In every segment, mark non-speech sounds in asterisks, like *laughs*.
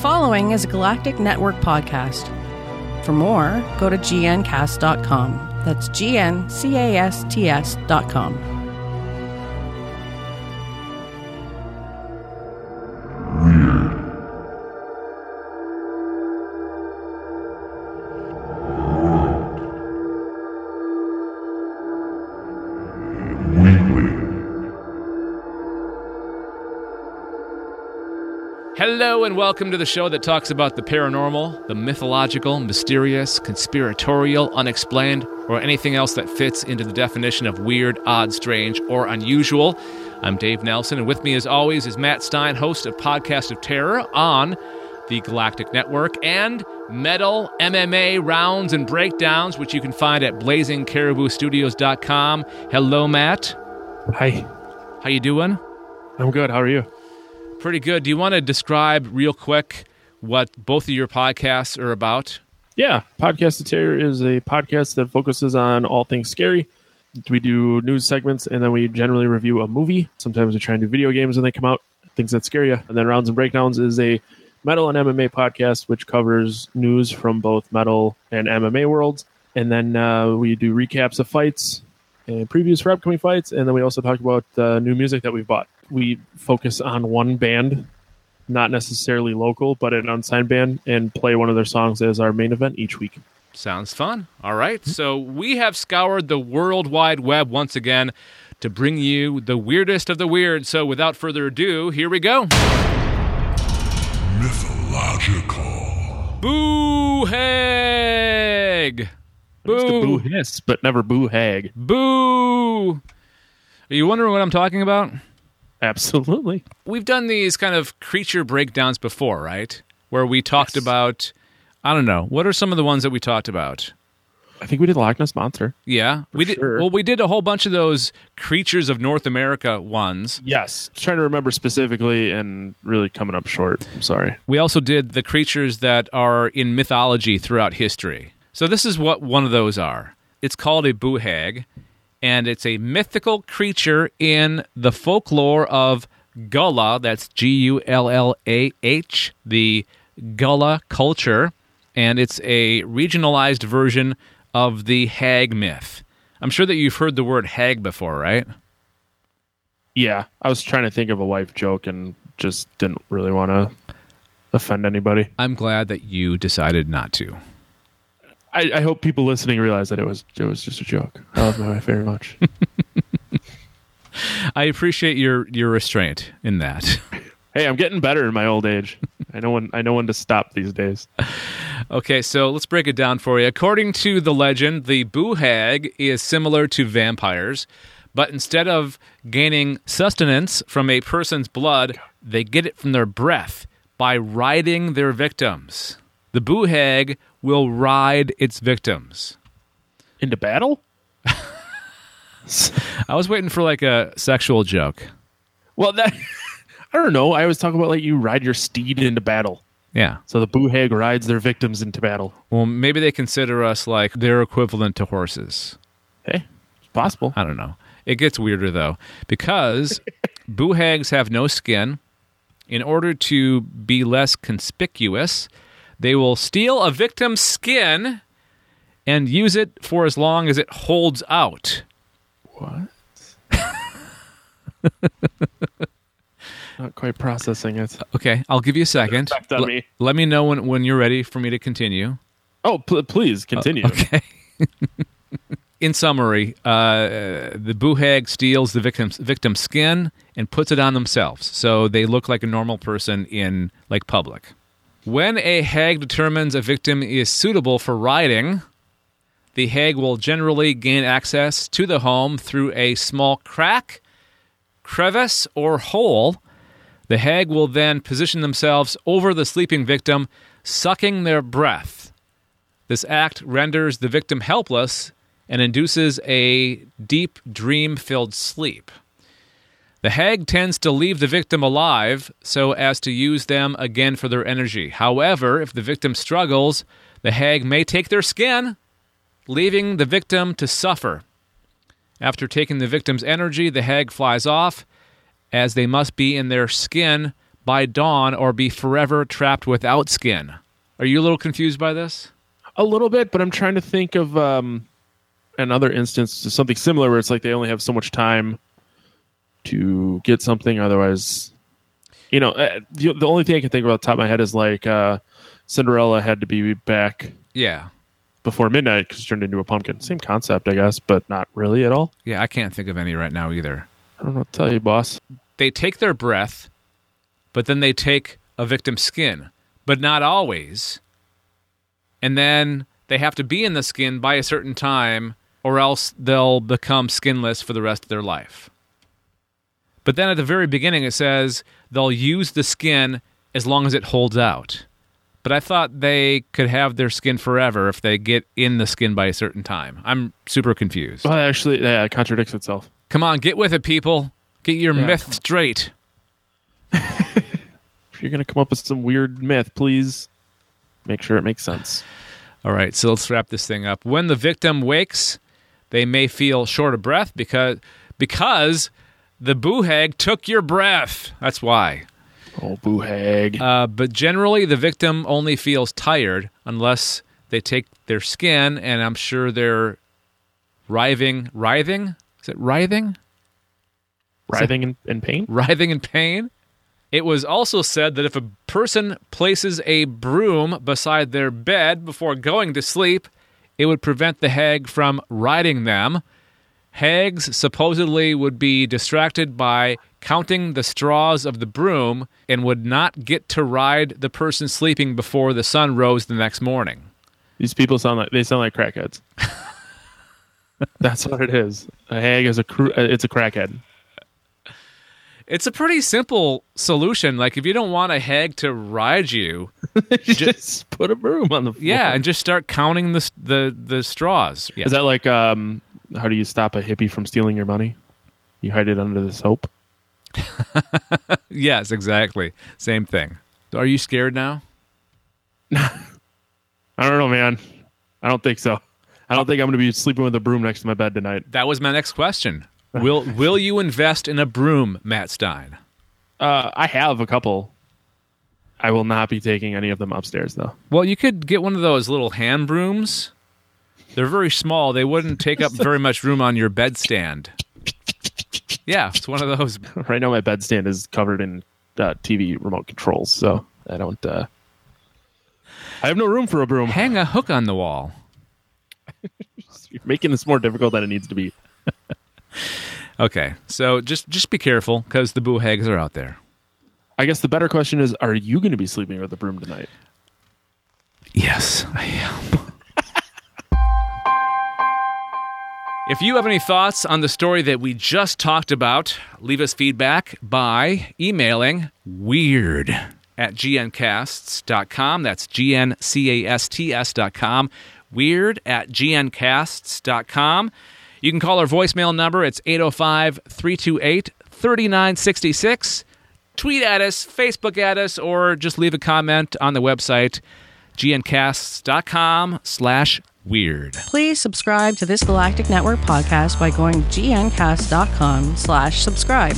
following is a Galactic Network podcast. For more, go to gncast.com. That's G-N-C-A-S-T-S.com. Hello, and welcome to the show that talks about the paranormal, the mythological, mysterious, conspiratorial, unexplained, or anything else that fits into the definition of weird, odd, strange, or unusual. I'm Dave Nelson, and with me, as always, is Matt Stein, host of Podcast of Terror on the Galactic Network and Metal MMA rounds and breakdowns, which you can find at blazingcariboustudios.com. Hello, Matt. Hi, How you doing? I'm good. How are you? Pretty good. Do you want to describe real quick what both of your podcasts are about? Yeah, Podcast of Terror is a podcast that focuses on all things scary. We do news segments and then we generally review a movie. Sometimes we try and do video games when they come out, things that scare you. And then Rounds and Breakdowns is a metal and MMA podcast which covers news from both metal and MMA worlds. And then uh, we do recaps of fights and previews for upcoming fights. And then we also talk about uh, new music that we've bought. We focus on one band, not necessarily local, but an unsigned band, and play one of their songs as our main event each week. Sounds fun. All right. So we have scoured the World Wide Web once again to bring you the weirdest of the weird. So without further ado, here we go. mythological, Boo I used to boo Boo! hiss, but never boo hag. Boo! Are you wondering what I'm talking about? Absolutely. We've done these kind of creature breakdowns before, right? Where we talked Yes. about, I don't know, what are some of the ones that we talked about? I think we did Loch Ness Monster. Yeah, we did. sure. Well, we did a whole bunch of those creatures of North America ones. Yes. trying to remember specifically and really coming up short. I'm sorry. We also did the creatures that are in mythology throughout history. So this is what one of those are. It's called a boohag, and it's a mythical creature in the folklore of Gullah. That's G U L L A H, the Gullah culture, and it's a regionalized version of the hag myth. I'm sure that you've heard the word hag before, right? Yeah. I was trying to think of a wife joke and just didn't really want to offend anybody. I'm glad that you decided not to. I, I hope people listening realize that it was it was just a joke. I love my wife very much. *laughs* I appreciate your your restraint in that. *laughs* hey, I'm getting better in my old age. I know when I know when to stop these days. *laughs* Okay, so let's break it down for you. According to the legend, the Boohag is similar to vampires, but instead of gaining sustenance from a person's blood, they get it from their breath by riding their victims. The Boohag will ride its victims. Into battle? I was waiting for like a sexual joke. Well, that *laughs* I don't know. I always talk about like you ride your steed into battle. Yeah. So the Boohag rides their victims into battle. Well, maybe they consider us like their equivalent to horses. Hey, it's possible. I don't know. It gets weirder though because *laughs* boohags have no skin. In order to be less conspicuous, they will steal a victim's skin and use it for as long as it holds out. What? *laughs* Not quite processing it. Okay, I'll give you a second. L- me. let me know when, when you're ready for me to continue. Oh, pl- please continue. Okay. *laughs* In summary, uh, the boohag steals the victim's victim's skin and puts it on themselves, so they look like a normal person in like public. When a hag determines a victim is suitable for riding, the hag will generally gain access to the home through a small crack, crevice, or hole. The hag will then position themselves over the sleeping victim, sucking their breath. This act renders the victim helpless and induces a deep dream filled sleep. The hag tends to leave the victim alive so as to use them again for their energy. However, if the victim struggles, the hag may take their skin, leaving the victim to suffer. After taking the victim's energy, the hag flies off, as they must be in their skin by dawn or be forever trapped without skin. Are you a little confused by this? A little bit, but I'm trying to think of um, another instance, something similar, where it's like they only have so much time to get something. Otherwise, you know, uh, the, the only thing I can think off the top of my head is like uh, Cinderella had to be back Yeah. before midnight because turned into a pumpkin. Same concept, I guess, but not really at all. Yeah, I can't think of any right now either. I don't know what to tell you, boss. They take their breath, but then they take a victim's skin, but not always. And then they have to be in the skin by a certain time, or else they'll become skinless for the rest of their life. But then at the very beginning, it says they'll use the skin as long as it holds out. But I thought they could have their skin forever if they get in the skin by a certain time. I'm super confused. Well, actually, yeah, it contradicts itself. Come on, get with it, people. Get your Yeah. myth straight. *laughs* If you're going to come up with some weird myth, please make sure it makes sense. All right, so let's wrap this thing up. When the victim wakes, they may feel short of breath because because the boo hag took your breath. That's why. Oh, boo hag. Uh, but generally, the victim only feels tired unless they take their skin, and I'm sure they're writhing. Writhing? Is it writhing? Writhing in, in pain? writhing in pain. It was also said that if a person places a broom beside their bed before going to sleep, it would prevent the hag from riding them. Hags supposedly would be distracted by counting the straws of the broom and would not get to ride the person sleeping before the sun rose the next morning. These people sound like they sound like crackheads. *laughs* That's what it is. A hag is a cr- uh, it's a crackhead. It's a pretty simple solution. Like if you don't want a hag to ride you, *laughs* just put a broom on the floor. yeah, and just start counting the the the straws. Yeah. Is that like um how do you stop a hippie from stealing your money? You hide it under the soap. *laughs* Yes, exactly. Same thing. Are you scared now? *laughs* I don't know, man. I don't think so. I don't think I'm going to be sleeping with a broom next to my bed tonight. That was my next question. Will *laughs* Will you invest in a broom, Matt Stein? Uh, I have a couple. I will not be taking any of them upstairs though. Well, you could get one of those little hand brooms. They're very small. They wouldn't take up very much room on your bedstand. Yeah, it's one of those. Right now, my bedstand is covered in uh, TV remote controls, so I don't. Uh, I have no room for a broom. Hang a hook on the wall. *laughs* You're making this more difficult than it needs to be. *laughs* Okay, so just just be careful because the boo hags are out there. I guess the better question is: Are you going to be sleeping with a broom tonight? Yes, I am. If you have any thoughts on the story that we just talked about, leave us feedback by emailing weird at gncasts.com. That's G-N-C-A-S-T-S.com. Weird at gncasts.com. You can call our voicemail number. It's 805-328-3966. Tweet at us, Facebook at us, or just leave a comment on the website gncasts.com slash weird. Please subscribe to this Galactic Network podcast by going to gncast.com slash subscribe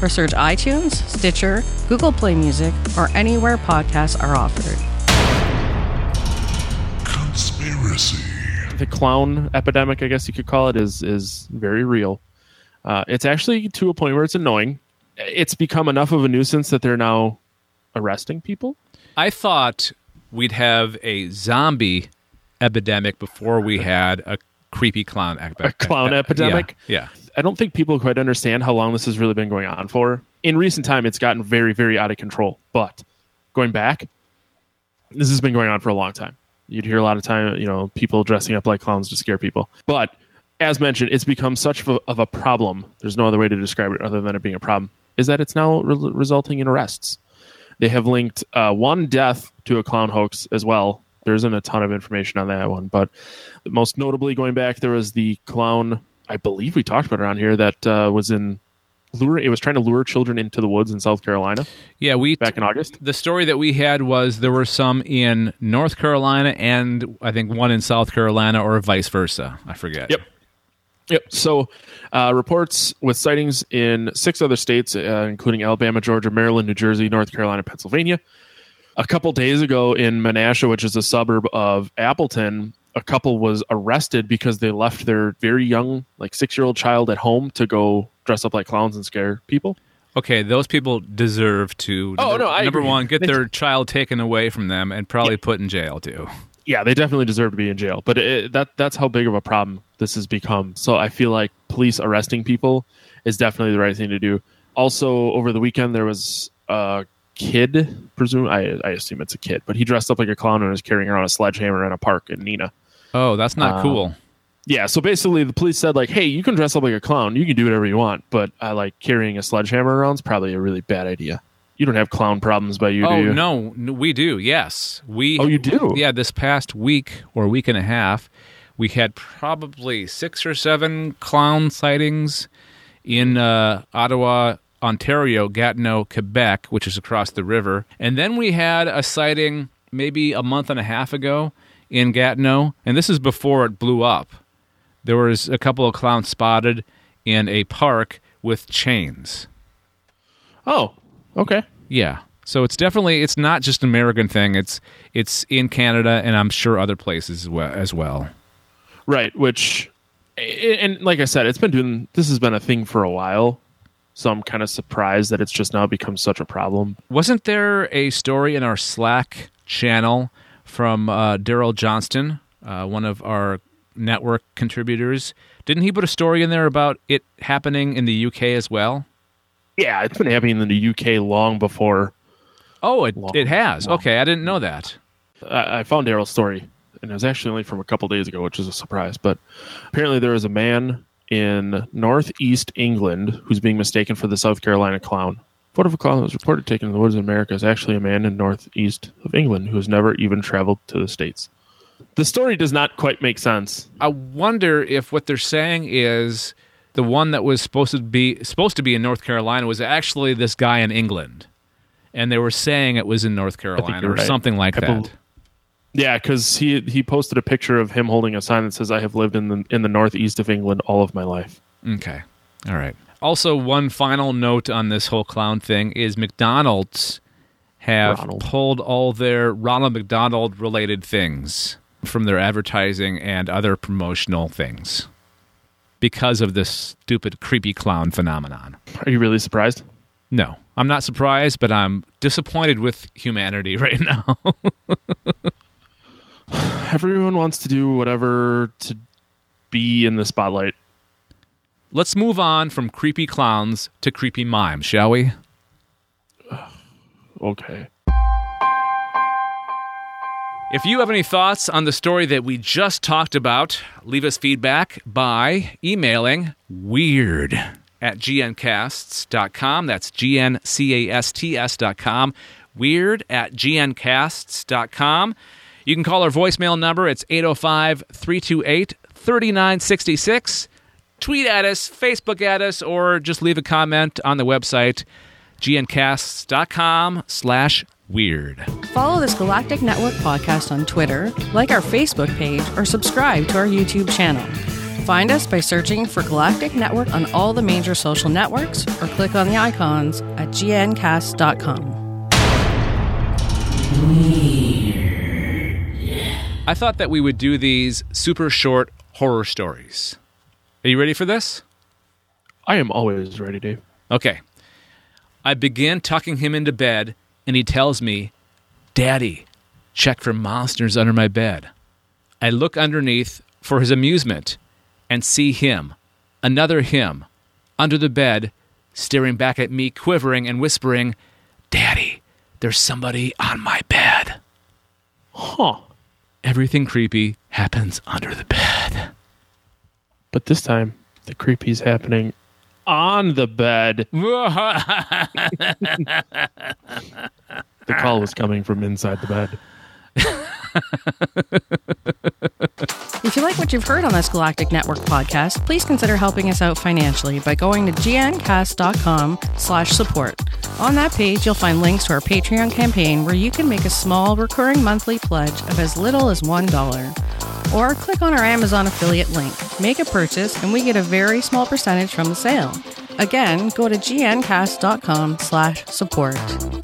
or search iTunes, Stitcher, Google Play Music, or anywhere podcasts are offered. Conspiracy. the clown epidemic, I guess you could call it, is is very real. Uh, it's actually to a point where it's annoying. It's become enough of a nuisance that they're now arresting people. I thought we'd have a zombie epidemic before we had a creepy clown epidemic. A clown epidemic? Yeah. I don't think people quite understand how long this has really been going on for. In recent time, it's gotten very, very out of control. But going back, this has been going on for a long time. You'd hear a lot of time, you know, people dressing up like clowns to scare people. But as mentioned, it's become such of a, of a problem. There's no other way to describe it other than it being a problem. Is that it's now re- resulting in arrests. They have linked uh, one death to a clown hoax as well. There isn't a ton of information on that one, but most notably going back, there was the clown. I believe we talked about around here that uh, was in lure. It was trying to lure children into the woods in South Carolina Yeah, we back in August. the story that we had was there were some in North Carolina and I think one in South Carolina or vice versa. I forget. Yep. Yep. So, uh, reports with sightings in six other states, uh, including Alabama, Georgia, Maryland, New Jersey, North Carolina, Pennsylvania. A couple days ago in Menasha, which is a suburb of Appleton, a couple was arrested because they left their very young, like six year old child at home to go dress up like clowns and scare people. Okay, those people deserve to. Oh, number, no, I number agree. one, get their child taken away from them and probably put in jail too. yeah, they definitely deserve to be in jail. But it, that that's how big of a problem this has become. So I feel like police arresting people is definitely the right thing to do. Also, over the weekend there was a kid, presume I, I assume it's a kid, but he dressed up like a clown and was carrying around a sledgehammer in a park in Neenah. Oh, that's not Uh, cool. Yeah, so basically the police said like, "Hey, you can dress up like a clown, you can do whatever you want, but I like carrying a sledgehammer around is probably a really bad idea. You don't have clown problems by you, Oh do you? no, we do. Yes, we. Oh, you do? Yeah, this past week or week and a half, we had probably six or seven clown sightings in uh, Ottawa, Ontario, Gatineau, Quebec, which is across the river, and then we had a sighting maybe a month and a half ago in Gatineau, and this is before it blew up. There was a couple of clowns spotted in a park with chains. Oh, okay. Yeah. So it's definitely it's not just an American thing. It's it's in Canada and I'm sure other places as well. As well. Right, which and like I said, it's been doing this has been a thing for a while. So I'm kind of surprised that it's just now become such a problem. Wasn't there a story in our Slack channel from uh, Daryl Johnston, uh, one of our network contributors? Didn't he put a story in there about it happening in the UK as well? Yeah, it's been happening in the UK long before Oh, it Long- it has. long. Okay, I didn't know that. I, I found Daryl's story, and it was actually only from a couple days ago, which is a surprise. But apparently, there is a man in northeast England who's being mistaken for the South Carolina clown. Photo of a clown that was reported taken in the woods in America is actually a man in northeast of England who has never even traveled to the states. The story does not quite make sense. I wonder if what they're saying is the one that was supposed to be supposed to be in North Carolina was actually this guy in England, and they were saying it was in North Carolina or right. something like I that. bel- Yeah, because he he posted a picture of him holding a sign that says, "I have lived in the in the northeast of England all of my life." Okay, all right. Also, one final note on this whole clown thing is McDonald's have Ronald. pulled all their Ronald McDonald related things from their advertising and other promotional things because of this stupid creepy clown phenomenon. Are you really surprised? No, I'm not surprised, but I'm disappointed with humanity *laughs* right now. *laughs* *sighs* Everyone wants to do whatever to be in the spotlight. Let's move on from creepy clowns to creepy mimes, shall we? *sighs* Okay. If you have any thoughts on the story that we just talked about, leave us feedback by emailing weird at gncasts.com. That's G-N-C-A-S-T-S.com. Weird at gncasts.com. You can call our voicemail number. It's 805-328-3966. Tweet at us, Facebook at us, or just leave a comment on the website, gncasts.com slash weird. Follow this Galactic Network podcast on Twitter, like our Facebook page, or subscribe to our YouTube channel. Find us by searching for Galactic Network on all the major social networks or click on the icons at gncast.com. I thought that we would do these super short horror stories. Are you ready for this? I am always ready, Dave. Okay. I begin tucking him into bed, and he tells me, Daddy, check for monsters under my bed. I look underneath for his amusement and see him, another him, under the bed, staring back at me, quivering and whispering, Daddy, there's somebody on my bed. Huh. Everything creepy happens under the bed. But this time, the creepy's happening on the bed. *laughs* The call was coming from inside the bed. *laughs* If you like what you've heard on this Galactic Network podcast, please consider helping us out financially by going to gncast.com slash support. On that page, you'll find links to our Patreon campaign where you can make a small recurring monthly pledge of as little as $1. Or click on our Amazon affiliate link. Make a purchase and we get a very small percentage from the sale. Again, go to gncast.com slash support.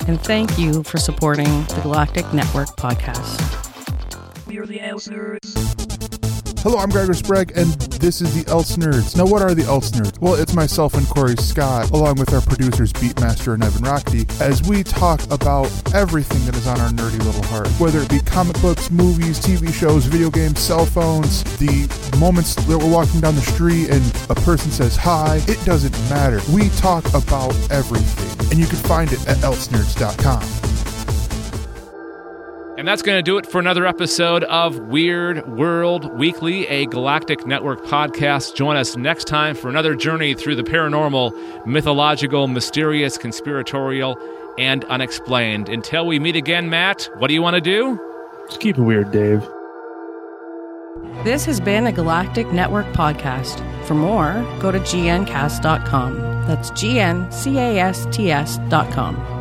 And thank you for supporting the Galactic Network podcast. We're the Else Nerds. Hello, I'm Gregor Sprague, and this is the Else Nerds. Now, what are the Else Nerds? Well, it's myself and Corey Scott, along with our producers Beatmaster and Evan Rockety, as we talk about everything that is on our nerdy little heart. Whether it be comic books, movies, TV shows, video games, cell phones, the moments that we're walking down the street and a person says hi, it doesn't matter. We talk about everything, and you can find it at elsenerds.com. And that's going to do it for another episode of Weird World Weekly, a Galactic Network podcast. Join us next time for another journey through the paranormal, mythological, mysterious, conspiratorial, and unexplained. Until we meet again, Matt, what do you want to do? Just keep it weird, Dave. This has been a Galactic Network podcast. For more, go to gncast.com. That's G N C A S T S.com.